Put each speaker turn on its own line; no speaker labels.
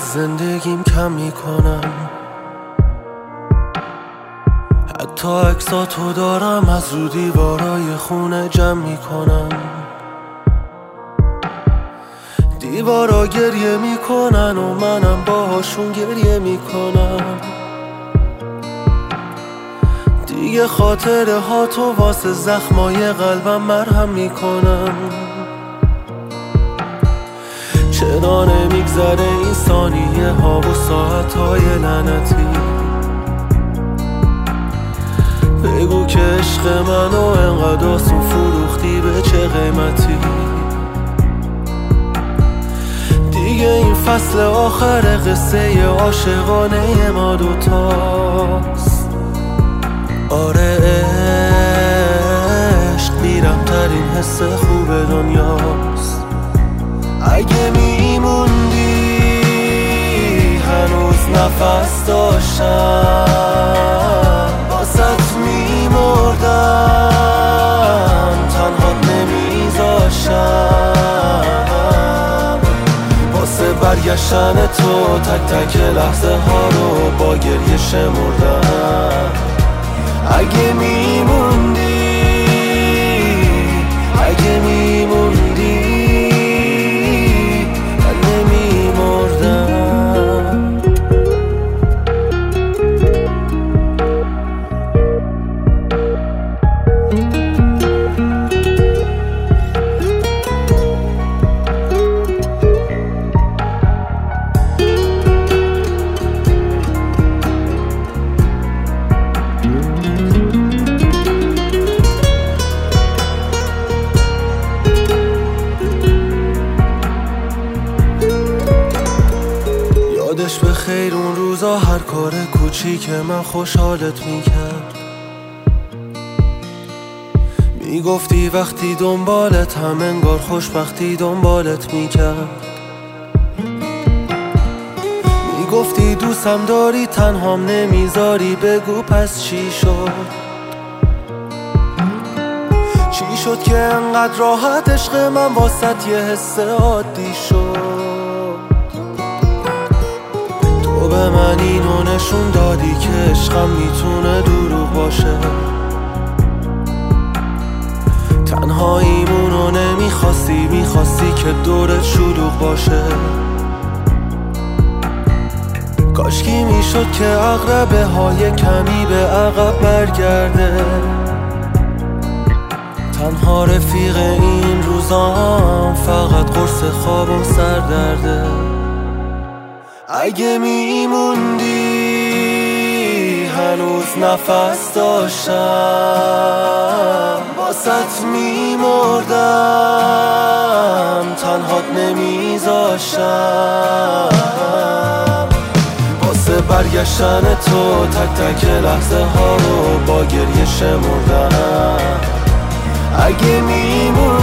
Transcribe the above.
از زندگیم کم می‌کنم. حتی عکساتو دارم از رو دیوارای خونه جمع می‌کنم. دیوارا گریه می‌کنن و منم باهاشون گریه می‌کنم. دیگه خاطره ها تو واسه زخمای قلبم مرهم می‌کنم چرا نمیگذره این ثانیه ها و ساعت های لعنتی؟ بگو که عشق منو انقدر آسون فروختی به چه قیمتی؟ دیگه این فصل آخر قصه عاشقانه ما دوتاست. آره عشق میرم ترین حس خوب دنیاست. اگه میموندی نفس داشتم. باست میمردم. تنها نمیذاشم واسه برگشتن تو تک تک لحظه ها رو با گریه شمردم. اگه میموندی خیر اون روزا هر کار کوچیک من خوشحالت می‌کرد. می‌گفتی وقتی دنبالت هم انگار خوشبختی دنبالت می‌کرد. می‌گفتی دوستم داری تنهام نمی‌ذاری بگو پس چی شد؟ چی شد که انقدر راحت عشق من واسط یه حس عادی شد؟ نشون دادی که عشقم می‌تونه دروغ باشه. تنهاییمونو نمی‌خواستی می‌خواستی که دورت شلوغ باشه. کاشکی می‌شد که اقربه های کمی به عقب برگرده. تنها رفیق این روزام فقط قرص خواب و سردرده. اگه میموندی هنوز نفس داشتم. باست میمردم. تنهات نمیذاشتم. واسه برگشتن تو تک تک لحظه ها رو با گریه شمردم. اگه میموندی